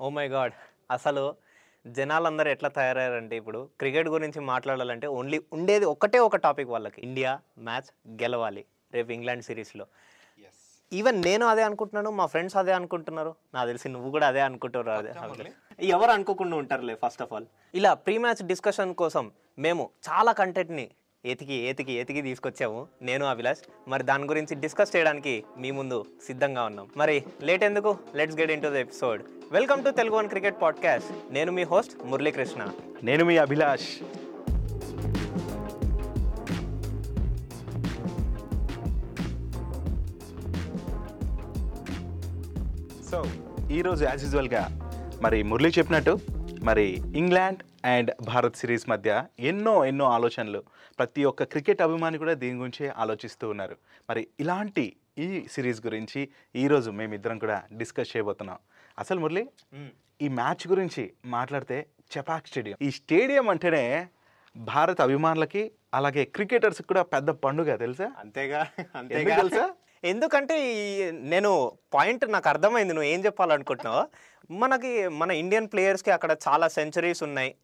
Oh my God. అసలు జనాలందరూ ఎట్లా తయారయ్యారంటే ఇప్పుడు క్రికెట్ గురించి మాట్లాడాలంటే ఓన్లీ ఉండేది ఒకటే ఒక టాపిక్ వాళ్ళకి. ఇండియా మ్యాచ్ గెలవాలి రేపు ఇంగ్లాండ్ సిరీస్లో. ఈవెన్ నేను అదే అనుకుంటున్నాను మా ఫ్రెండ్స్ అదే అనుకుంటున్నారు. నాకు తెలిసి నువ్వు కూడా అదే అనుకుంటున్నారు అదే. ఎవరు అనుకోకుండా ఉంటారులే ఫస్ట్ ఆఫ్ ఆల్ ఇలా ప్రీ మ్యాచ్ డిస్కషన్ కోసం మేము చాలా కంటెంట్ని ఎతికి ఎతికి ఎతికి తీసుకొచ్చాము నేను అభిలాష్. మరి దాని గురించి డిస్కస్ చేయడానికి మీ ముందు సిద్ధంగా ఉన్నాం. మరి లేట్ ఎందుకు? Let's get into the episode welcome to Telugu one cricket podcast నేను మీ హోస్ట్ మురళీకృష్ణ. నేను మీ అభిలాష్. సో ఈరోజు యాజ్ యూజువల్గా మరి మురళి చెప్పినట్టు మరి ఇంగ్లాండ్ అండ్ భారత్ సిరీస్ మధ్య ఎన్నో ఎన్నో ఆలోచనలు. ప్రతి ఒక్క క్రికెట్ అభిమాని కూడా దీని గురించే ఆలోచిస్తూ ఉన్నారు. మరి ఇలాంటి ఈ సిరీస్ గురించి ఈరోజు మేమిద్దరం కూడా డిస్కస్ చేయబోతున్నాం. అసలు మురళి ఈ మ్యాచ్ గురించి మాట్లాడితే చపాక్ స్టేడియం. ఈ స్టేడియం అంటేనే భారత్ అభిమానులకి అలాగే క్రికెటర్స్ కూడా పెద్ద పండుగ తెలుసా? అంతేగా. ఎందుకు తెలుసా? ఎందుకంటే ఈ- నేను పాయింట్ నాకు అర్థమైంది. నువ్వు ఏం చెప్పాలనుకుంటున్నావు. మనకి మన ఇండియన్ ప్లేయర్స్కి అక్కడ చాలా సెంచరీస్ ఉన్నాయి.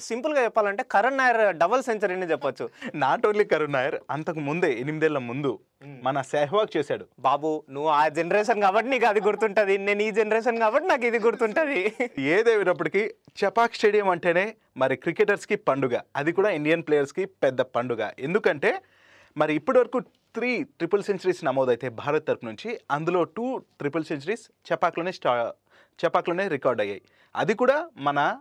సింపుల్గా చెప్పాలంటే కరణ్ నాయర్ డబుల్ సెంచరీని చెప్పొచ్చు. నాట్ ఓన్లీ కరుణ్ నాయర్ అంతకు ముందే ఎనిమిదేళ్ళ ముందు మన సెహ్వాగ్ చేశాడు. బాబు నువ్వు ఆ జనరేషన్ కాబట్టి నీకు అది గుర్తుంటది. నేను ఈ జనరేషన్ కాబట్టి నాకు ఇది గుర్తుంటది. ఏదేమైనప్పటికీ చపాక్ స్టేడియం అంటేనే మరి క్రికెటర్స్కి పండుగ. అది కూడా ఇండియన్ ప్లేయర్స్కి పెద్ద పండుగ. ఎందుకంటే మరి ఇప్పటివరకు త్రీ ట్రిపుల్ సెంచరీస్ నమోదైతే భారత్ తరపు నుంచి. అందులో టూ ట్రిపుల్ సెంచరీస్ చపాక్లోనే స్టా చపాక్లోనే రికార్డ్ అయ్యాయి. అది కూడా మన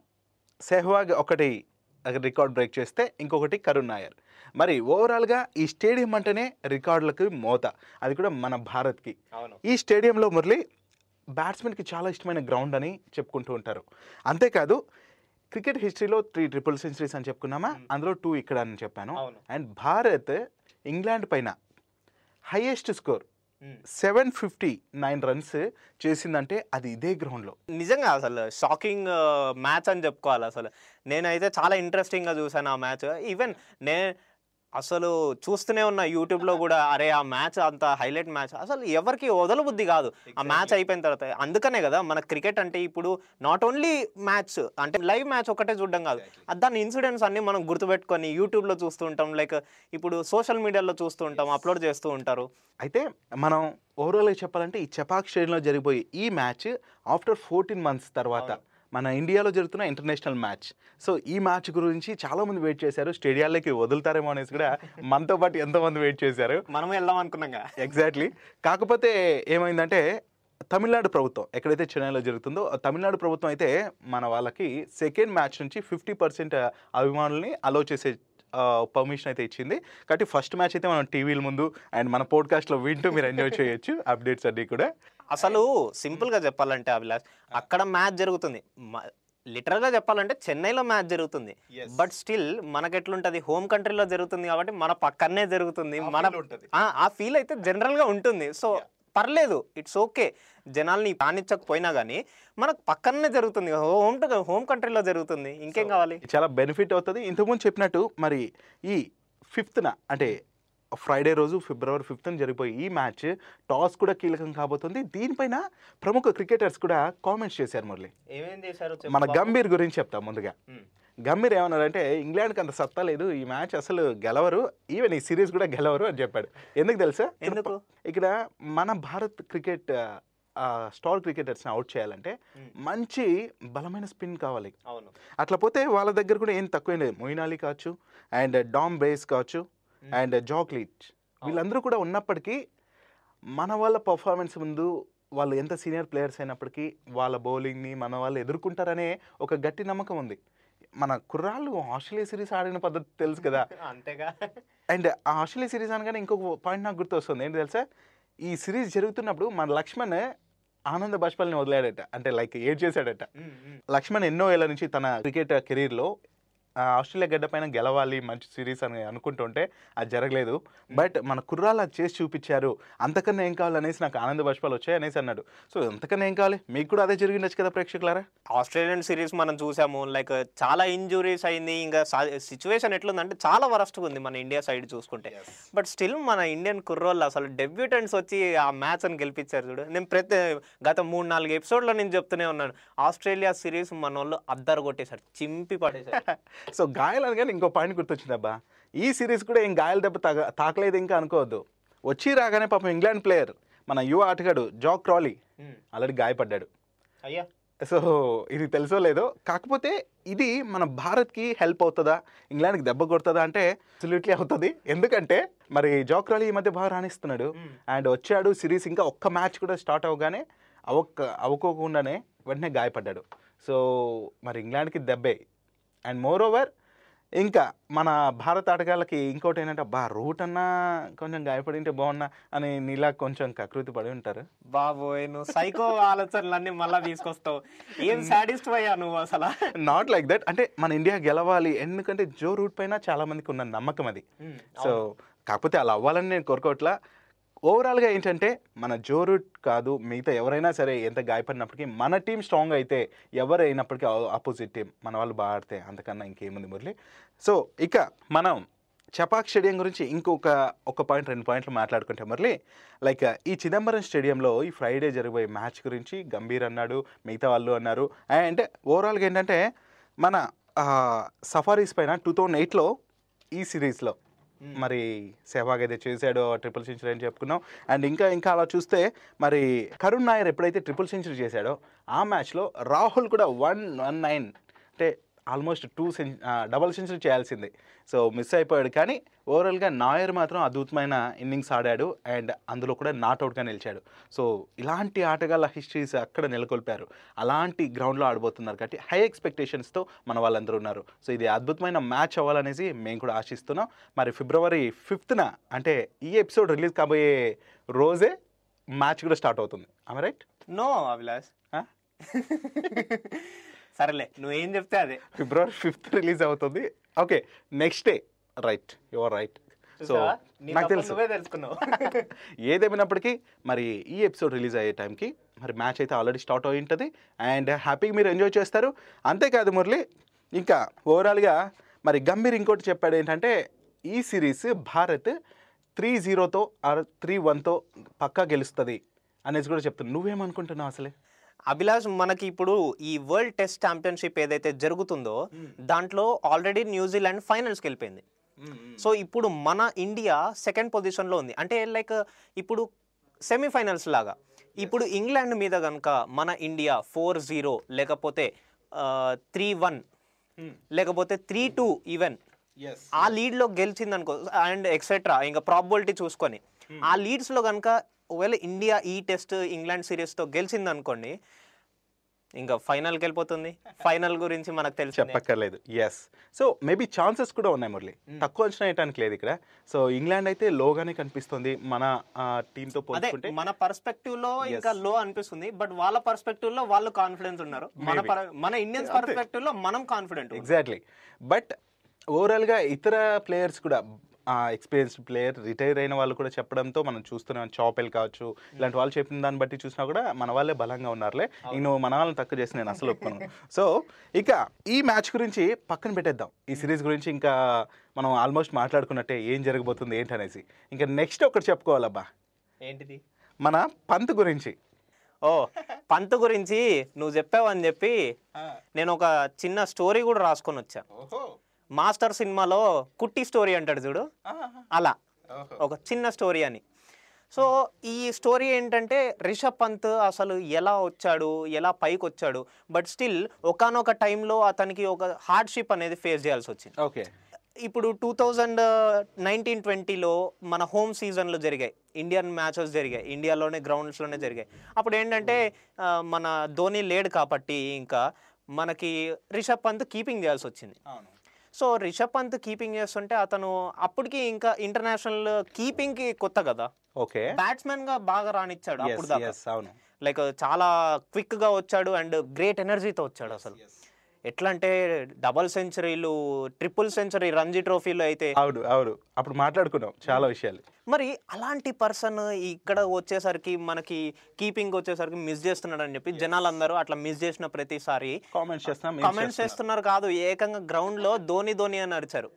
సెహ్వాగ్ ఒకటి రికార్డ్ బ్రేక్ చేస్తే ఇంకొకటి కరుణ్ నాయర్. మరి ఓవరాల్గా ఈ స్టేడియం అంటేనే రికార్డులకు మోత. అది కూడా మన భారత్కి. ఈ స్టేడియంలో మురళి బ్యాట్స్మెన్కి చాలా ఇష్టమైన గ్రౌండ్ అని చెప్పుకుంటూ ఉంటారు. అంతేకాదు క్రికెట్ హిస్టరీలో త్రీ ట్రిపుల్ సెంచరీస్ అని చెప్పుకున్నామా? అందులో టూ ఇక్కడ అని చెప్పాను. అండ్ భారత్ ఇంగ్లాండ్ పైన highest score. Seven fifty nine runs చేసిందంటే అది ఇదే గ్రౌండ్లో. నిజంగా అసలు షాకింగ్ మ్యాచ్ అని చెప్పుకోవాలి అసలు. నేనైతే చాలా ఇంట్రెస్టింగ్గా చూసాను ఆ మ్యాచ్. ఈవెన్ నే అసలు చూస్తూనే ఉన్నా యూట్యూబ్లో కూడా అరే ఆ మ్యాచ్ అంత హైలైట్ మ్యాచ్. అసలు ఎవరికి వదల బుద్ధి కాదు. ఆ మ్యాచ్ అయిపోయిన తర్వాత అందుకనే కదా మన క్రికెట్ అంటే ఇప్పుడు నాట్ ఓన్లీ మ్యాచ్ అంటే లైవ్ మ్యాచ్ ఒకటే చూడడం కాదు. దాని ఇన్సిడెంట్స్ అన్ని మనం గుర్తుపెట్టుకొని యూట్యూబ్లో చూస్తూ ఉంటాం లైక్ ఇప్పుడు సోషల్ మీడియాలో చూస్తూ ఉంటాం అప్లోడ్ చేస్తూ ఉంటారు. అయితే మనం ఓవరాల్గా చెప్పాలంటే ఈ చపాక్ స్టేడియంలో జరిగిపోయి ఈ మ్యాచ్ ఆఫ్టర్ ఫోర్టీన్ మంత్స్ తర్వాత మన ఇండియాలో జరుగుతున్న ఇంటర్నేషనల్ మ్యాచ్. సో ఈ మ్యాచ్ గురించి చాలా మంది వెయిట్ చేశారు. స్టేడియాల్లోకి వదులుతారేమో అనేసి కూడా మనతో పాటు ఎంతమంది వెయిట్ చేశారు. మనం వెళ్దాం అనుకున్నాగా. ఎగ్జాక్ట్లీ. కాకపోతే ఏమైందంటే తమిళనాడు ప్రభుత్వం ఎక్కడైతే చెన్నైలో జరుగుతుందో తమిళనాడు ప్రభుత్వం అయితే మన వాళ్ళకి సెకండ్ మ్యాచ్ నుంచి ఫిఫ్టీ పర్సెంట్ అభిమానుల్ని అలో చేసే పర్మిషన్ అయితే ఇచ్చింది. కాబట్టి ఫస్ట్ మ్యాచ్ అయితే మనం టీవీల ముందు అండ్ మన పోడ్కాస్ట్లో వింటూ మీరు ఎంజాయ్ చేయొచ్చు. అప్డేట్స్ అన్నీ కూడా. అసలు సింపుల్గా చెప్పాలంటే అభిలాష్ అక్కడ మ్యాచ్ జరుగుతుంది. లిటరల్గా చెప్పాలంటే చెన్నైలో మ్యాచ్ జరుగుతుంది. బట్ స్టిల్ మనకి ఎట్లుంటది హోమ్ కంట్రీలో జరుగుతుంది కాబట్టి మన పక్కనే జరుగుతుంది. మన ఆ, ఆ ఫీల్ అయితే జనరల్గా ఉంటుంది. సో పర్లేదు ఇట్స్ ఓకే జనాల్ని రానిచ్చకపోయినా కానీ మనకు పక్కనే జరుగుతుంది హోమ్ హోమ్ కంట్రీలో జరుగుతుంది. ఇంకేం కావాలి? చాలా బెనిఫిట్ అవుతుంది. ఇంతకుముందు చెప్పినట్టు మరి ఈ ఫిఫ్త్న అంటే ఫ్రైడే రోజు ఫిబ్రవరి ఫిఫ్త్న జరిగిపోయి ఈ మ్యాచ్ టాస్ కూడా కీలకం కాబోతుంది. దీనిపైన ప్రముఖ క్రికెటర్స్ కూడా కామెంట్స్ చేశారు మురళి. ఏమేం చేశారు మన గంభీర్ గురించి చెప్తాం ముందుగా. గంభీర్ ఏమన్నారంటే ఇంగ్లాండ్కి అంత సత్తా లేదు ఈ మ్యాచ్ అసలు గెలవరు ఈవెన్ ఈ సిరీస్ కూడా గెలవరు అని చెప్పాడు. ఎందుకు తెలుసా? ఎందుకు? ఇక్కడ మన భారత్ క్రికెట్ స్టార్ క్రికెటర్స్ని అవుట్ చేయాలంటే మంచి బలమైన స్పిన్ కావాలి. అవును. అట్లా పోతే వాళ్ళ దగ్గర కూడా ఏం తక్కువ లేదు. మొయిన్ అలీ కావచ్చు అండ్ డామ్ బ్రేస్ కావచ్చు అండ్ జాక్లీట్ వీళ్ళందరూ కూడా ఉన్నప్పటికీ మన వాళ్ళ పర్ఫార్మెన్స్ ముందు వాళ్ళు ఎంత సీనియర్ ప్లేయర్స్ అయినప్పటికీ వాళ్ళ బౌలింగ్ని మన వాళ్ళు ఎదుర్కొంటారనే ఒక గట్టి నమ్మకం ఉంది. మన కుర్రాళ్ళు ఆస్ట్రేలియా సిరీస్ ఆడిన పద్ధతి తెలుసు కదా. అంతేగా. అండ్ ఆ ఆస్ట్రేలియా సిరీస్ అనగానే ఇంకొక పాయింట్ నాకు గుర్తు వస్తుంది ఏంటి తెలుసా? ఈ సిరీస్ జరుగుతున్నప్పుడు మన లక్ష్మణ్ ఆనంద బాష్పాల్ని వదిలాడట. అంటే లైక్ ఏడ్ చేశాడట. లక్ష్మణ్ ఎన్నో ఏళ్ళ నుంచి తన క్రికెట్ కెరీర్లో ఆస్ట్రేలియా గడ్డ పైన గెలవాలి మంచి సిరీస్ అని అనుకుంటుంటే అది జరగలేదు. బట్ మన కుర్రాలు అది చేసి చూపించారు. అంతకన్నా ఏం కావాలి అనేసి నాకు ఆనంద బాష్పాలు వచ్చాయి అనేసి అన్నాడు. సో అంతకన్నా ఏం కావాలి? మీకు కూడా అదే జరిగిండొచ్చు కదా ప్రేక్షకులారా? ఆస్ట్రేలియన్ సిరీస్ మనం చూసాము. లైక్ చాలా ఇంజురీస్ అయింది. ఇంకా సిచ్యువేషన్ ఎట్లుందంటే చాలా వరస్ట్గా ఉంది మన ఇండియా సైడ్ చూసుకుంటే. బట్ స్టిల్ మన ఇండియన్ కుర్రోళ్ళు అసలు డెబ్యూటెంట్స్ వచ్చి ఆ మ్యాచ్ అని గెలిపించారు చూడు. నేను ప్రతి గత మూడు నాలుగు ఎపిసోడ్లో నేను చెప్తూనే ఉన్నాను. ఆస్ట్రేలియా సిరీస్ మన వాళ్ళు అద్దరు కొట్టేశారు చింపి పడేశారు. సో గాయాలు అనగానే ఇంకో పాయింట్ గుర్తొచ్చింది అబ్బా. ఈ సిరీస్ కూడా ఏం గాయాల దెబ్బ తాగ తాకలేదు ఇంకా అనుకోవద్దు. వచ్చి రాగానే పాపం ఇంగ్లాండ్ ప్లేయర్ మన యువ ఆటగాడు జాక్ క్రాలీ ఆల్రెడీ గాయపడ్డాడు. అయ్యా. సో ఇది తెలుసో లేదో? కాకపోతే ఇది మన భారత్కి హెల్ప్ అవుతుందా? ఇంగ్లాండ్కి దెబ్బ కొడుతుందా అంటే అబ్సల్యూట్లీ అవుతుంది. ఎందుకంటే మరి జోక్రాలి ఈ మధ్య బాగా రాణిస్తున్నాడు. అండ్ వచ్చాడు సిరీస్ ఇంకా ఒక్క మ్యాచ్ కూడా స్టార్ట్ అవ్వగానే అవక్క అవ్వకోకుండానే వెంటనే గాయపడ్డాడు. సో మరి ఇంగ్లాండ్కి దెబ్బే అండ్ మోర్ ఓవర్ ఇంకా మన భారత ఆటగాళ్ళకి ఇంకోటి ఏంటంటే బా రూట్ అన్నా కొంచెం గాయపడి ఉంటే బాగున్నా అని నీలా కొంచెం కకృతి పడి ఉంటారు. బాబోయ్ నువ్వు సైకో ఆలోచనలన్నీ మళ్ళీ తీసుకొస్తావు. ఏం సాటిస్ఫై అయ్యా నువ్వు అసలు? నాట్ లైక్ దట్ అంటే మన ఇండియా గెలవాలి ఎందుకంటే జో రూట్ పైన చాలా మందికి ఉన్న నమ్మకం అది. సో కాకపోతే అలా అవ్వాలని నేను కోరుకోవట్లా. ఓవరాల్గా ఏంటంటే మన జో రూట్ కాదు మిగతా ఎవరైనా సరే ఎంత గాయపడినప్పటికీ మన టీం స్ట్రాంగ్ అయితే ఎవరైనప్పటికీ ఆపోజిట్ టీం మన వాళ్ళు బాగా ఆడితే అంతకన్నా ఇంకేముంది మురళి? సో ఇక మనం చపాక్ స్టేడియం గురించి ఇంకొక ఒక పాయింట్ రెండు పాయింట్లు మాట్లాడుకుంటే మురళి లైక్ ఈ చిదంబరం స్టేడియంలో ఈ ఫ్రైడే జరగబోయే మ్యాచ్ గురించి గంభీర్ అన్నాడు మిగతా వాళ్ళు అన్నారు. అండ్ ఓవరాల్గా ఏంటంటే మన సఫారీస్ పైన టూ థౌజండ్ ఎయిట్లో ఈ సిరీస్లో మరి సెహ్వాగ్ అయితే చేశాడో ట్రిపుల్ సెంచరీ అని చెప్పుకున్నాం. అండ్ ఇంకా ఇంకా అలా చూస్తే మరి కరుణ్ నాయర్ ఎప్పుడైతే ట్రిపుల్ సెంచరీ చేశాడో ఆ మ్యాచ్లో రాహుల్ కూడా వన్ వన్ నైన్ అంటే ఆల్మోస్ట్ టూ సెంచ డబల్ సెంచరీ చేయాల్సింది. సో మిస్ అయిపోయాడు కానీ ఓవరాల్గా నాయర్ మాత్రం అద్భుతమైన ఇన్నింగ్స్ ఆడాడు అండ్ అందులో కూడా నాట్అవుట్గా నిలిచాడు. సో ఇలాంటి ఆటగాళ్ళ హిస్టరీస్ అక్కడ నెలకొల్పారు. అలాంటి గ్రౌండ్లో ఆడబోతున్నారు కాబట్టి హై ఎక్స్పెక్టేషన్స్తో మన వాళ్ళందరూ ఉన్నారు. సో ఇది అద్భుతమైన మ్యాచ్ అవ్వాలనేసి మేము కూడా ఆశిస్తున్నాం. మరి ఫిబ్రవరి ఫిఫ్త్న అంటే ఈ ఎపిసోడ్ రిలీజ్ కాబోయే రోజే మ్యాచ్ కూడా స్టార్ట్ అవుతుంది. ఆమె రైట్ నో అభిలాష్ సరేలే నువ్వేం చెప్తే అదే. ఫిబ్రవరి ఫిఫ్త్ రిలీజ్ అవుతుంది. Okay next day. Right your right. So నాకు తెలుసు. తెలుసుకున్నావు. ఏదేమైనప్పటికీ మరి ఈ ఎపిసోడ్ రిలీజ్ అయ్యే టైంకి మరి మ్యాచ్ అయితే ఆల్రెడీ స్టార్ట్ అయి ఉంటుంది. అండ్ హ్యాపీగా మీరు ఎంజాయ్ చేస్తారు. అంతేకాదు మురళి ఇంకా ఓవరాల్గా మరి గంభీర్ ఇంకోటి చెప్పాడు ఏంటంటే ఈ సిరీస్ భారత్ త్రీ జీరోతో ఆర్ త్రీ వన్తో పక్కా గెలుస్తుంది అనేసి కూడా చెప్తున్నాను నువ్వేమనుకుంటున్నావు అసలే? అభిలాష్ మనకి ఇప్పుడు ఈ వరల్డ్ టెస్ట్ ఛాంపియన్షిప్ ఏదైతే జరుగుతుందో దాంట్లో ఆల్రెడీ న్యూజిలాండ్ ఫైనల్స్కి వెళ్ళిపోయింది. సో ఇప్పుడు మన ఇండియా సెకండ్ పొజిషన్లో ఉంది. అంటే లైక్ ఇప్పుడు సెమీఫైనల్స్ లాగా. ఇప్పుడు ఇంగ్లాండ్ మీద కనుక మన ఇండియా ఫోర్ జీరో లేకపోతే త్రీ వన్ లేకపోతే త్రీ టూ ఈవెన్ ఆ లీడ్లో గెలిచింది అనుకో అండ్ ఎక్సెట్రా ఇంకా ప్రాబిలిటీ చూసుకొని ఆ లీడ్స్లో కనుక ఒకవేళ ఇండియా ఈ టెస్ట్ ఇంగ్లాండ్ సిరీస్తో గెలిచింది అనుకోండి ఇంకా ఫైనల్కి వెళ్ళిపోతుంది. ఫైనల్ గురించి మనకు తెలిసి చెప్పక్కర్లేదు. ఎస్ సో మేబీ ఛాన్సెస్ కూడా ఉన్నాయి మురళి. తక్కువ అంచనా వేయడానికి లేదు ఇక్కడ. సో ఇంగ్లాండ్ అయితే లోగానే కనిపిస్తుంది మన టీంతో పోల్చుకుంటే. మన పర్స్పెక్టివ్లో ఇంకా లో అనిపిస్తుంది బట్ వాళ్ళ పర్స్పెక్టివ్లో వాళ్ళు కాన్ఫిడెన్స్ ఉన్నారు. మన మన ఇండియన్స్ పర్స్పెక్టివ్లో మనం కాన్ఫిడెంట్ ఎగ్జాక్ట్లీ బట్ ఓవరాల్గా ఇతర ప్లేయర్స్ కూడా ఎక్స్పీరియన్స్డ్ ప్లేయర్ రిటైర్ అయిన వాళ్ళు కూడా చెప్పడంతో మనం చూస్తున్నాం చాపెల్ కావచ్చు ఇలాంటి వాళ్ళు చెప్పిన దాన్ని బట్టి చూసినా కూడా మన వాళ్ళే బలంగా ఉన్నారులే. ఇంక నువ్వు మన వాళ్ళని తక్కువ చేసి నేను అసలు ఒప్పుకోను సో ఇక ఈ మ్యాచ్ గురించి పక్కన పెట్టేద్దాం. ఈ సిరీస్ గురించి ఇంకా మనం ఆల్మోస్ట్ మాట్లాడుకున్నట్టే ఏం జరగబోతుంది ఏంటనేసి. ఇంకా నెక్స్ట్ ఒకటి చెప్పుకోవాలబ్బా. ఏంటిది? మన పంత్ గురించి. ఓ పంత్ గురించి నువ్వు చెప్పావు అని చెప్పి నేను ఒక చిన్న స్టోరీ కూడా రాసుకొని వచ్చా. మాస్టర్ సినిమాలో కుట్టి స్టోరీ అంటాడు చూడు. అలా. ఒక చిన్న స్టోరీ అని. సో ఈ స్టోరీ ఏంటంటే రిషబ్ పంత్ అసలు ఎలా వచ్చాడు ఎలా పైకి వచ్చాడు బట్ స్టిల్ ఒకనొక టైంలో అతనికి ఒక హార్డ్షిప్ అనేది ఫేస్ చేయాల్సి వచ్చింది. ఓకే. ఇప్పుడు టూ థౌజండ్ నైన్టీన్ ట్వంటీలో మన హోమ్ సీజన్లో జరిగాయి. ఇండియన్ మ్యాచెస్ జరిగాయి. ఇండియాలోనే గ్రౌండ్స్లోనే జరిగాయి. అప్పుడు ఏంటంటే మన ధోని లేడు కాబట్టి ఇంకా మనకి రిషబ్ పంత్ కీపింగ్ చేయాల్సి వచ్చింది. అవును. సో రిషబ్ పంత్ కీపింగ్ చేస్తుంటే అతను అప్పటికి ఇంకా ఇంటర్నేషనల్ కీపింగ్కి కొత్త కదా. ఓకే. బ్యాట్స్మెన్గా బాగా రానిచ్చాడు అప్పుడు అవును. లైక్ చాలా క్విక్గా వచ్చాడు అండ్ గ్రేట్ ఎనర్జీతో వచ్చాడు అసలు. ఎట్లా అంటే డబల్ సెంచరీలు ట్రిపుల్ సెంచరీ రంజీ ట్రోఫీలో అయితే అవును అవును. అప్పుడు మాట్లాడుకున్నాం చాలా విషయాలు. మరి అలాంటి పర్సన్ ఇక్కడ వచ్చేసరికి మనకి కీపింగ్ వచ్చేసరికి మిస్ చేస్తున్నాడు అని చెప్పి జనాలందరూ అట్లా మిస్ చేసిన ప్రతిసారి కామెంట్స్ కామెంట్స్ చేస్తున్నారు కాదు ఏకంగా గ్రౌండ్లో ధోని ధోని అని అరిచారు.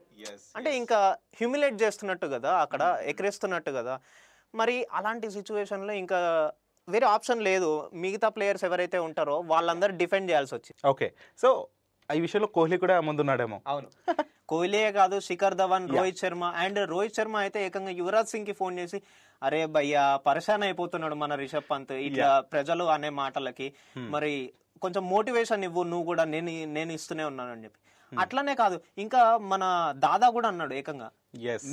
అంటే ఇంకా హ్యూమిలేట్ చేస్తున్నట్టు కదా అక్కడ ఎక్కిరిస్తున్నట్టు కదా. మరి అలాంటి సిచ్యువేషన్లో ఇంకా వేరే ఆప్షన్ లేదు. మిగతా ప్లేయర్స్ ఎవరైతే ఉంటారో వాళ్ళందరూ డిఫెండ్ చేయాల్సి వచ్చింది. ఓకే సో ఈ విషయంలో కోహ్లీ కూడా ముందున్నాడేమో. అవును. కోహ్లీయే కాదు శిఖర్ ధవన్ రోహిత్ శర్మ అండ్ రోహిత్ శర్మ అయితే ఏకంగా యువరాజ్ సింగ్కి ఫోన్ చేసి అరే భయ్యా పరేషాన్ అయిపోతున్నాడు మన రిషబ్ పంత్ ఇట్లా ప్రజలు అనే మాటలకి. మరి కొంచెం మోటివేషన్ ఇవ్వు నువ్వు కూడా నేను నేను ఇస్తూనే ఉన్నాను అని చెప్పి. అట్లనే కాదు ఇంకా మన దాదా కూడా అన్నాడు ఏకంగా.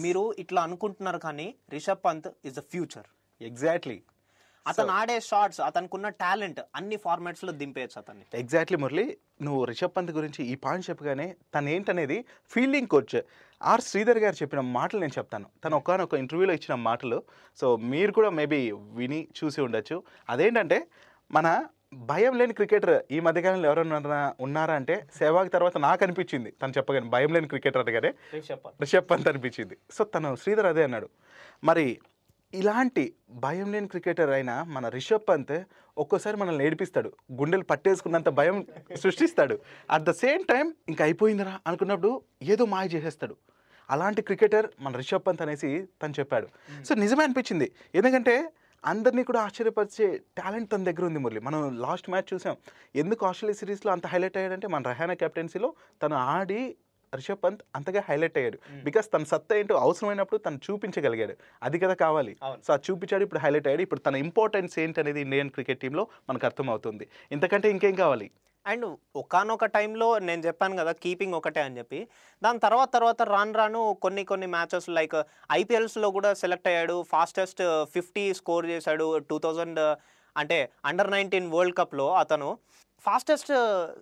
మీరు ఇట్లా అనుకుంటున్నారు కానీ Rishabh Pant is the future. Exactly అతను ఆడే షార్ట్స్ అతనుకున్న టాలెంట్ అన్ని ఫార్మాట్స్లో దింపేయచ్చు అతన్ని. ఎగ్జాక్ట్లీ మురళి. నువ్వు రిషబ్ పంత్ గురించి ఈ పాయింట్ చెప్పగానే తను ఏంటనేది ఫీల్డింగ్ కోచ్ ఆర్ శ్రీధర్ గారు చెప్పిన మాటలు నేను చెప్తాను. తను ఒకనొక ఇంటర్వ్యూలో ఇచ్చిన మాటలు. సో మీరు కూడా మేబీ విని చూసి ఉండొచ్చు. అదేంటంటే మన భయం లేని క్రికెటర్ ఈ మధ్యకాలంలో ఎవరైనా ఉన్నారా అంటే సేవాగ్ తర్వాత నాకు అనిపించింది. తను చెప్పగానే భయం లేని క్రికెటర్ అనగానే రిషబ్ పంత్. అనిపించింది. సో తను శ్రీధర్ అదే అన్నాడు. మరి ఇలాంటి భయం లేని క్రికెటర్ అయిన మన రిషబ్ పంత్ ఒక్కోసారి మనల్ని ఏడిపిస్తాడు. గుండెలు పట్టేసుకున్నంత భయం సృష్టిస్తాడు. అట్ ద సేమ్ టైం ఇంకా అయిపోయిందిరా అనుకున్నప్పుడు ఏదో మాయ చేసేస్తాడు. అలాంటి క్రికెటర్ మన రిషబ్ పంత్ అనేసి తను చెప్పాడు. సో నిజమే అనిపించింది. ఎందుకంటే అందరినీ కూడా ఆశ్చర్యపరిచే టాలెంట్ తన దగ్గర ఉంది మురళి. మనం లాస్ట్ మ్యాచ్ చూసాం. ఎందుకు ఆస్ట్రేలియా సిరీస్లో అంత హైలైట్ అయ్యాడంటే మన రహానా కెప్టెన్సీలో తను ఆడి రిషబ్ పంత్ అంతగా హైలైట్ అయ్యాడు. బికాస్ తన సత్తా ఏంటో అవసరమైనప్పుడు తను చూపించగలిగాడు. అది కదా కావాలి. సో అది చూపించాడు ఇప్పుడు హైలైట్ అయ్యాడు. ఇప్పుడు తన ఇంపార్టెన్స్ ఏంటనేది ఇండియన్ క్రికెట్ టీంలో మనకు అర్థమవుతుంది. ఇంతకంటే ఇంకేం కావాలి? అండ్ ఒకనొక టైంలో నేను చెప్పాను కదా కీపింగ్ ఒకటే అని చెప్పి. దాని తర్వాత తర్వాత రాను రాను కొన్ని కొన్ని మ్యాచెస్ లైక్ ఐపీఎల్స్లో కూడా సెలెక్ట్ అయ్యాడు. ఫాస్టెస్ట్ ఫిఫ్టీ స్కోర్ చేశాడు టూ థౌజండ్ అంటే అండర్ నైన్టీన్ వరల్డ్ కప్లో అతను. ఫాస్టెస్ట్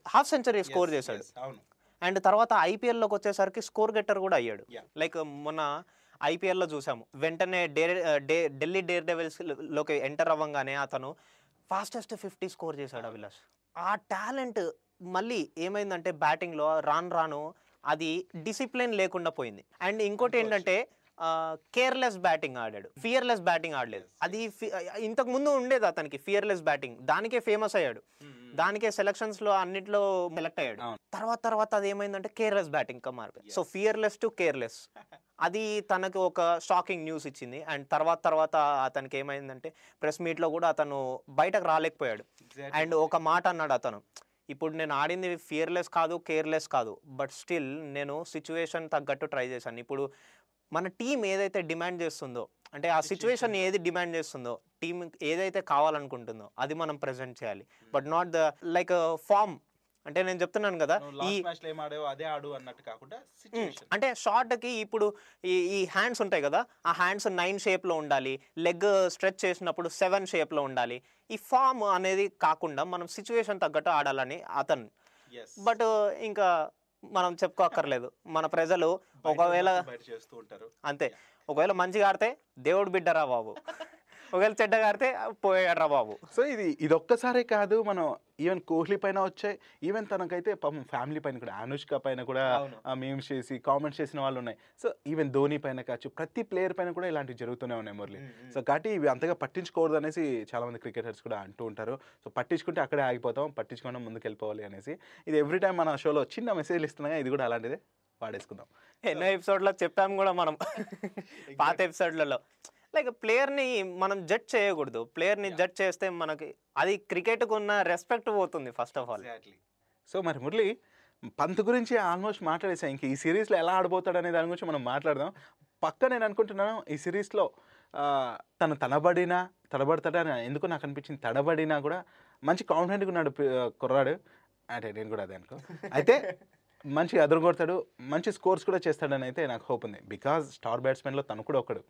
హాఫ్ సెంచరీ స్కోర్ చేశాడు. అండ్ తర్వాత ఐపీఎల్లోకి వచ్చేసరికి స్కోర్ గెట్టర్ కూడా అయ్యాడు. లైక్ మొన్న ఐపీఎల్లో చూసాము. వెంటనే డేర్ డే ఢిల్లీ డేర్ డెవిల్స్లోకి ఎంటర్ అవ్వగానే అతను ఫాస్టెస్ట్ ఫిఫ్టీ స్కోర్ చేశాడు అభిలాష్. ఆ టాలెంట్ మళ్ళీ ఏమైందంటే బ్యాటింగ్లో రాను రాను అది డిసిప్లిన్ లేకుండా పోయింది. అండ్ ఇంకోటి ఏంటంటే కేర్లెస్ బ్యాటింగ్ ఆడాడు. ఫియర్లెస్ బ్యాటింగ్ ఆడలేదు. అది ఇంతకు ముందు ఉండేది అతనికి ఫియర్లెస్ బ్యాటింగ్ దానికే ఫేమస్ అయ్యాడు. దానికే సెలక్షన్స్లో అన్నిట్లో సెలెక్ట్ అయ్యాడు. తర్వాత తర్వాత అది ఏమైందంటే కేర్లెస్ బ్యాటింగ్గా మారిపోయింది సో ఫియర్లెస్ టు కేర్లెస్ అది తనకు ఒక షాకింగ్ న్యూస్ ఇచ్చింది. అండ్ తర్వాత తర్వాత అతనికి ఏమైందంటే ప్రెస్ మీట్లో కూడా అతను బయటకు రాలేకపోయాడు. అండ్ ఒక మాట అన్నాడు అతను. ఇప్పుడు నేను ఆడింది ఫియర్లెస్ కాదు కేర్లెస్ కాదు. బట్ స్టిల్ నేను సిచ్యువేషన్ తగ్గట్టు ట్రై చేశాను. ఇప్పుడు మన టీం ఏదైతే డిమాండ్ చేస్తుందో అంటే ఆ సిచ్యువేషన్ ఏది డిమాండ్ చేస్తుందో టీం ఏదైతే కావాలనుకుంటుందో అది మనం ప్రెజెంట్ చేయాలి. But not the like form అంటే నేను చెప్తున్నాను కదా ఈ అదే ఆడు అన్నట్టు కాకుండా ఉమ్, అంటే షార్ట్కి ఇప్పుడు ఈ ఈ హ్యాండ్స్ ఉంటాయి కదా ఆ హ్యాండ్స్ నైన్ షేప్లో ఉండాలి లెగ్ స్ట్రెచ్ చేసినప్పుడు సెవెన్ షేప్లో ఉండాలి. ఈ ఫామ్ అనేది కాకుండా మనం సిచ్యువేషన్ తగ్గట్టు ఆడాలని అతను. బట్ ఇంకా మనం చెప్పుకోక్కర్లేదు. మన ప్రజలు ఒకవేళ బయట చేస్తూ ఉంటారు. అంతే. ఒకవేళ మంచిగా ఆడితే దేవుడు బిడ్డరా బాబు. ఒకవేళ చెడ్డగా ఆడితే పోయాడరా బాబు. సో ఇది ఇది ఒక్కసారే కాదు మనం ఈవెన్ కోహ్లీ పైన వచ్చాయి. ఈవెన్ తనకైతే పాపం ఫ్యామిలీ పైన కూడా అనుష్క పైన కూడా. మేమ్స్ చేసి కామెంట్స్ చేసిన వాళ్ళు ఉన్నాయి. సో ఈవెన్ ధోని పైన కావచ్చు ప్రతి ప్లేయర్ పైన కూడా ఇలాంటివి జరుగుతూనే ఉన్నాయి మురళి. సో కాబట్టి ఇవి అంతగా పట్టించుకోవద్దు అనేసి చాలా మంది క్రికెటర్స్ కూడా అంటూ ఉంటారు. సో పట్టించుకుంటే అక్కడే ఆగిపోతాం పట్టించుకోవడం ముందుకు వెళ్ళిపోవాలి అనేసి. ఇది ఎవ్రీ టైం మన షోలో చిన్న మెసేజ్లు ఇస్తున్నాగా ఇది కూడా అలాంటిదే. వాడేసుకుందాం. ఎన్నో ఎపిసోడ్లో చెప్పాము కూడా మనం. పాత ఎపిసోడ్లలో. లైక్ ప్లేయర్ని మనం జడ్జ్ చేయకూడదు. ప్లేయర్ని జడ్జ్ చేస్తే మనకి అది క్రికెట్కు ఉన్న రెస్పెక్ట్ పోతుంది ఫస్ట్ ఆఫ్ ఆల్. సో మరి మురళి పంత్ గురించి ఆల్మోస్ట్ మాట్లాడేసాం? ఇంక ఈ సిరీస్లో ఎలా ఆడబోతాడు అనే దాని గురించి మనం మాట్లాడదాం. పక్క నేను అనుకుంటున్నాను ఈ సిరీస్లో తను తడబడినా తడబడతాడని ఎందుకు నాకు అనిపించింది. తడబడినా కూడా మంచి కాన్ఫిడెంట్గా ఉన్నాడు కుర్రాడు. అంటే నేను కూడా అదే అనుకో. అయితే మంచిగా ఎదురుకొడతాడు మంచి స్కోర్స్ కూడా చేస్తాడని అయితే నాకు హోప్ ఉంది. బికాజ్ స్టార్ బ్యాట్స్మెన్లో తను కూడా ఒకడు.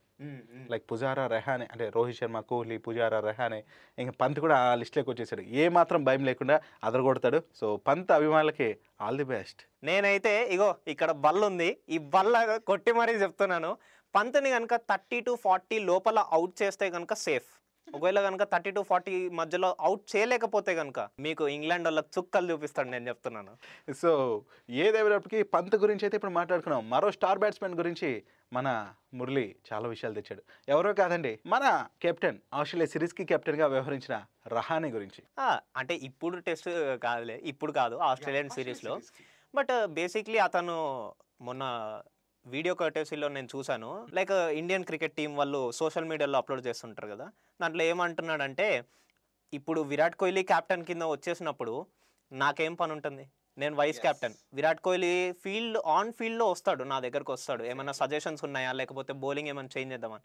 లైక్ పుజారా రెహానే అంటే రోహిత్ శర్మ కోహ్లీ పుజారా రెహానే ఇంకా పంత్ కూడా ఆ లిస్ట్లోకి వచ్చేసాడు. ఏ మాత్రం భయం లేకుండా అదరగొడతాడు సో పంత్ అభిమానులకి ఆల్ ది బెస్ట్ నేనైతే ఇగో ఇక్కడ బల్ల ఉంది. ఈ బల్ల కొట్టి మరీ చెప్తున్నాను. పంత్ని కనుక థర్టీ టు ఫార్టీ లోపల అవుట్ చేస్తే కనుక సేఫ్ ఒకవేళ కనుక థర్టీ టు ఫార్టీ మధ్యలో అవుట్ చేయలేకపోతే కనుక మీకు ఇంగ్లాండ్ వాళ్ళకి చుక్కలు చూపిస్తాడు నేను చెప్తున్నాను. సో ఏదేమైనప్పటికీ పంత్ గురించి అయితే ఇప్పుడు మాట్లాడుకున్నాం. మరో స్టార్ బ్యాట్స్మెన్ గురించి మన మురళి చాలా విషయాలు తెచ్చాడు. ఎవరో కాదండి మన కెప్టెన్ ఆస్ట్రేలియా సిరీస్కి కెప్టెన్గా వ్యవహరించిన రహానే గురించి. అంటే ఇప్పుడు టెస్ట్ కాదులే ఇప్పుడు కాదు ఆస్ట్రేలియన్ సిరీస్లో. బట్ బేసిక్లీ అతను మొన్న వీడియో కర్టెసీలో నేను చూశాను. లైక్ ఇండియన్ క్రికెట్ టీం వాళ్ళు సోషల్ మీడియాలో అప్లోడ్ చేస్తుంటారు కదా. దాంట్లో ఏమంటున్నాడంటే ఇప్పుడు విరాట్ కోహ్లీ కెప్టెన్ కింద వచ్చేసినప్పుడు నాకేం పని ఉంటుంది నేను vice captain. Virat Kohli field on ఫీల్డ్లో వస్తాడు నా దగ్గరకు వస్తాడు. ఏమైనా సజెషన్స్ ఉన్నాయా? లేకపోతే బౌలింగ్ ఏమైనా చేంజ్ చేద్దామని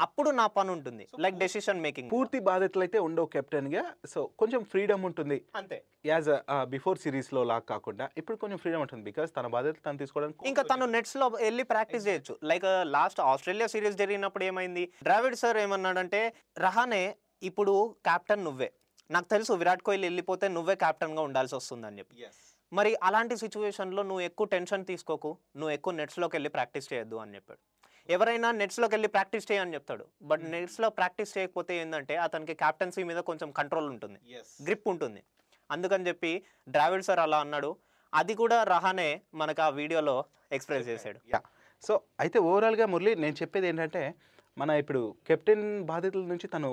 అప్పుడు నా పని ఉంటుంది. లైక్ డెసిషన్ మేకింగ్ పూర్తి బాధ్యతలు అయితే ఉండవు కెప్టెన్గా సో కొంచెం ఫ్రీడమ్ ఉంటుంది. అంతే. యాజ్ బిఫోర్ సిరీస్లో లాగా కాకుండా ఇప్పుడు కొంచెం ఫ్రీడమ్ ఉంటుంది బికాస్ తన బాధ్యతలు తను తీసుకోవడానికి ఇంకా తను నెట్స్లో వెళ్ళి ప్రాక్టీస్ చేయొచ్చు. లైక్ లాస్ట్ ఆస్ట్రేలియా సిరీస్ జరిగినప్పుడు ఏమైంది? ద్రావిడ్ సార్ ఏమన్నాడంటే రహానే ఇప్పుడు కెప్టెన్ నువ్వే. నాకు తెలుసు విరాట్ కోహ్లీ వెళ్ళిపోతే నువ్వే కెప్టెన్గా ఉండాల్సి వస్తుంది అని చెప్పి మరి అలాంటి సిచ్యువేషన్లో నువ్వు ఎక్కువ టెన్షన్ తీసుకోకు. నువ్వు ఎక్కువ నెట్స్లోకి వెళ్ళి ప్రాక్టీస్ చేయొద్దు అని చెప్పాడు. ఎవరైనా నెట్స్లోకి వెళ్ళి ప్రాక్టీస్ చేయని చెప్తాడు. బట్ నెట్స్లో ప్రాక్టీస్ చేయకపోతే ఏంటంటే అతనికి క్యాప్టెన్సీ మీద కొంచెం కంట్రోల్ ఉంటుంది. గ్రిప్ ఉంటుంది. అందుకని చెప్పి ద్రావిడ్ సార్ అలా అన్నాడు. అది కూడా రహానే మనకు ఆ వీడియోలో ఎక్స్ప్రెస్ చేశాడు. యా సో అయితే ఓవరాల్గా మురళి నేను చెప్పేది ఏంటంటే మన ఇప్పుడు కెప్టెన్ బాధ్యతల నుంచి తను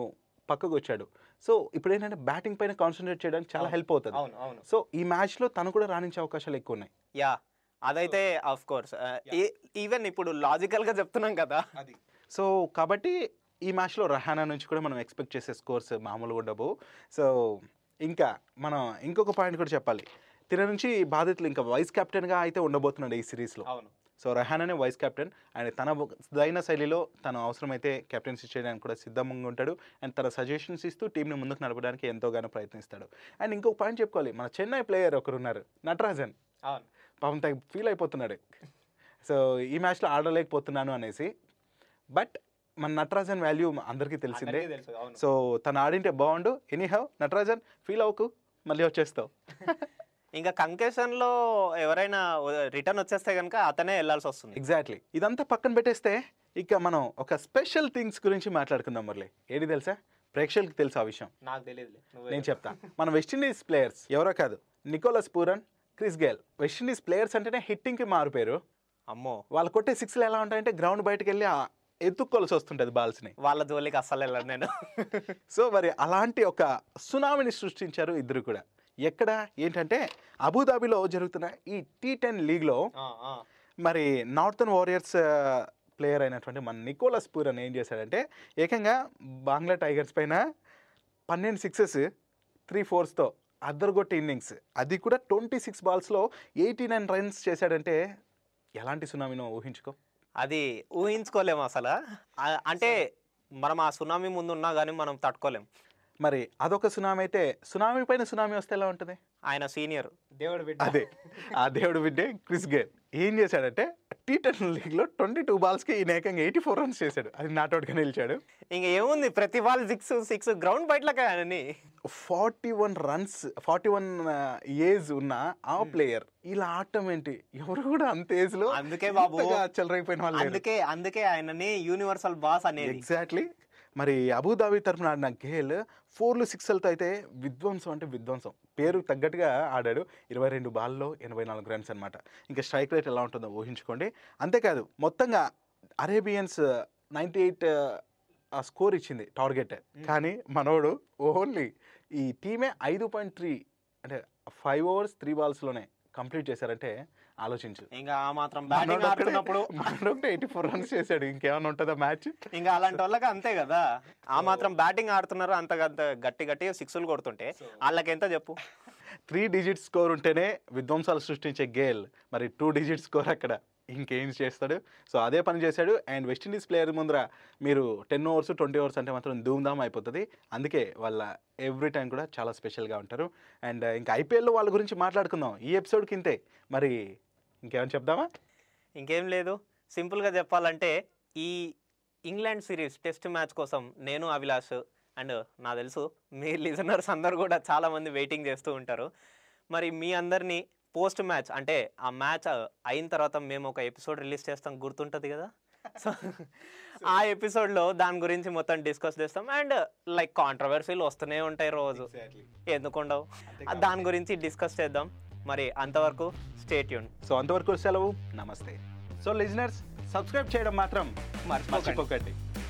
పక్కకు వచ్చాడు. సో ఇప్పుడు ఏంటంటే బ్యాటింగ్ పైన కాన్సన్ట్రేట్ చేయడానికి చాలా హెల్ప్ అవుతుంది. సో ఈ మ్యాచ్లో తను కూడా రాణించే అవకాశాలు ఎక్కువ ఉన్నాయి. యా అదైతే ఆఫ్ కోర్స్ ఈవెన్ ఇప్పుడు లాజికల్గా చెప్తున్నాం కదా. సో కాబట్టి ఈ మ్యాచ్లో రహానా నుంచి కూడా మనం ఎక్స్పెక్ట్ చేసే స్కోర్స్ మామూలుగా ఉండవు. సో ఇంకా మనం ఇంకొక పాయింట్ కూడా చెప్పాలి. తిన నుంచి బాధ్యతలు ఇంకా వైస్ కెప్టెన్గా అయితే ఉండబోతున్నాడు ఈ సిరీస్లో అవును. సో రెహానానే వైస్ కెప్టెన్ అండ్ తన దైన శైలిలో తను అవసరమైతే కెప్టెన్సీ చేయడానికి కూడా సిద్ధంగా ఉంటాడు. అండ్ తన సజెషన్స్ ఇస్తూ టీంని ముందుకు నడపడానికి ఎంతోగానో ప్రయత్నిస్తాడు. అండ్ ఇంకొక పాయింట్ చెప్పుకోవాలి. మన చెన్నై ప్లేయర్ ఒకరు ఉన్నారు నటరాజన్. అవును. పాపం తగ్గ ఫీల్ అయిపోతున్నాడు. సో ఈ మ్యాచ్లో ఆడలేకపోతున్నాను అనేసి. బట్ మన నటరాజన్ వాల్యూ అందరికీ తెలిసిందే. సో తను ఆడింటే బాగుండు. ఎనీహౌ నటరాజన్ ఫీల్ అవ్వకు. మళ్ళీ వచ్చేస్తావు. ఇంకా కంకేషన్లో ఎవరైనా రిటర్న్ వచ్చేస్తే కనుక అతనే వెళ్ళాల్సి వస్తుంది. ఎగ్జాక్ట్లీ ఇదంతా పక్కన పెట్టేస్తే ఇక మనం ఒక స్పెషల్ థింగ్స్ గురించి మాట్లాడుకుందాం మురళి. ఏది తెలుసా? ప్రేక్షకులకు తెలుసు ఆ విషయం. నాకు తెలియదు నేను చెప్తా. మన వెస్టిండీస్ ప్లేయర్స్ ఎవరో కాదు. Nicholas Pooran Chris Gayle. West Indies players అంటేనే హిట్టింగ్కి మారిపోయారు అమ్మో. వాళ్ళు కొట్టే సిక్స్లు ఎలా ఉంటాయంటే గ్రౌండ్ బయటకు వెళ్ళి ఎత్తుక్కోవాల్సి వస్తుంటుంది బాల్స్ని వాళ్ళ జోలికి అస్సలు వెళ్ళను నేను. సో మరి అలాంటి ఒక సునామీని సృష్టించారు ఇద్దరు కూడా. ఎక్కడ? ఏంటంటే అబుదాబిలో జరుగుతున్న ఈ టీ టెన్ లీగ్లో మరి నార్థన్ వారియర్స్ ప్లేయర్ అయినటువంటి మన నికోలస్ పూరన్ ఏం చేశాడంటే ఏకంగా బంగ్లా టైగర్స్ పైన పన్నెండు సిక్సెస్ త్రీ ఫోర్స్తో అద్దరుగొట్టి ఇన్నింగ్స్. అది కూడా ట్వంటీ సిక్స్ బాల్స్లో ఎయిటీ నైన్ రన్స్ చేశాడంటే ఎలాంటి సునామీనో ఊహించుకో. అది ఊహించుకోలేము అసలు. అంటే మనం ఆ సునామీ ముందు ఉన్నా కానీ మనం తట్టుకోలేం. మరి అదొక సునామీ అయితే సునామీ పైన సునామీ వస్తే ఎలా ఉంటుంది? ఆయన సీనియర్. దేవుడు బిడ్డ. అదే. ఆ దేవుడు బిడ్డే క్రిస్ గేల్. ఏం చేశాడంటే టీ టెన్ లీగ్లో ట్వంటీ టూ బాల్స్కి ఈయన ఏకంగా ఎయిటీ ఫోర్ రన్స్ చేశాడు. అది నాట్అవుట్గా నిలిచాడు. ఇంక ఏముంది? ప్రతి బాల్ సిక్స్ సిక్స్ గ్రౌండ్ బయటలకే ఆయనని. Forty one runs forty one age ఉన్న ఆ ప్లేయర్ ఇలా ఆడటం ఏంటి? ఎవరు కూడా అంత ఏజ్లో అందుకే బాబు. చెలరైపోయిన వాళ్ళు అందుకే అందుకే ఆయనని యూనివర్సల్ బాస్ అనేది. ఎగ్జాక్ట్లీ మరి అబుదాబి తరఫున ఆడిన గేల్ ఫోర్లు సిక్స్లతో అయితే విధ్వంసం అంటే విధ్వంసం. పేరు తగ్గట్టుగా ఆడాడు. ఇరవై రెండు బాల్లో ఎనభై నాలుగు రన్స్ అనమాట ఇంకా స్ట్రైక్ రేట్ ఎలా ఉంటుందో ఊహించుకోండి. అంతేకాదు మొత్తంగా అరేబియన్స్ నైంటీ ఎయిట్ ఆ స్కోర్ ఇచ్చింది టార్గెట్. కానీ మనోడు ఓన్లీ ఈ టీమే ఐదు పాయింట్ త్రీ అంటే ఫైవ్ ఓవర్స్ త్రీ బాల్స్లోనే కంప్లీట్ చేశారంటే ఆలోచించు. ఇంకా ఆ మాత్రం బ్యాటింగ్ ఆడుతున్నప్పుడు ఎయిటీ ఫోర్ రన్స్ చేశాడు ఇంకేమైనా ఉంటుందా మ్యాచ్ ఇంకా అలాంటి వాళ్ళకి అంతే కదా. ఆ మాత్రం బ్యాటింగ్ ఆడుతున్నారు అంత అంత గట్టి గట్టిగా సిక్స్లు కొడుతుంటే వాళ్ళకి ఎంత చెప్పు? త్రీ డిజిట్ స్కోర్ ఉంటేనే విధ్వంసాలు సృష్టించే గేల్. మరి టూ డిజిట్ స్కోర్ అక్కడ. ఇంకేం చేస్తాడు? సో అదే పని చేశాడు. అండ్ వెస్టిండీస్ ప్లేయర్ ముందర మీరు టెన్ ఓవర్స్ ట్వంటీ ఓవర్స్ అంటే మాత్రం ధూమ్ధామ్ అయిపోతుంది. అందుకే వాళ్ళ ఎవ్రీ టైం కూడా చాలా స్పెషల్గా ఉంటారు. అండ్ ఇంకా ఐపీఎల్లో వాళ్ళ గురించి మాట్లాడుకుందాం. ఈ ఎపిసోడ్కి ఇంతే మరి ఇంకేమైనా చెప్దామా? ఇంకేం లేదు. సింపుల్గా చెప్పాలంటే ఈ ఇంగ్లాండ్ సిరీస్ టెస్ట్ మ్యాచ్ కోసం నేను అభిలాష్ అండ్ నా తెలుసు మీ లిజనర్స్ అందరు కూడా చాలామంది వెయిటింగ్ చేస్తూ ఉంటారు. మరి మీ అందరినీ పోస్ట్ మ్యాచ్ అంటే ఆ మ్యాచ్ అయిన తర్వాత మేము ఒక ఎపిసోడ్ రిలీజ్ చేస్తాం గుర్తుంటుంది కదా? సో ఆ ఎపిసోడ్లో దాని గురించి మొత్తం డిస్కస్ చేస్తాం. అండ్ లైక్ కాంట్రవర్సీలు వస్తూనే ఉంటాయి రోజు. ఎందుకు ఉండవు దాని గురించి డిస్కస్ చేద్దాం. మరి అంతవరకు స్టేట్ యూన్. సో అంతవరకు సెలవు. నమస్తే. సో లిజనర్స్ సబ్స్క్రైబ్ చేయడం మాత్రం మర్చిపోకండి. మర్చిపోకండి.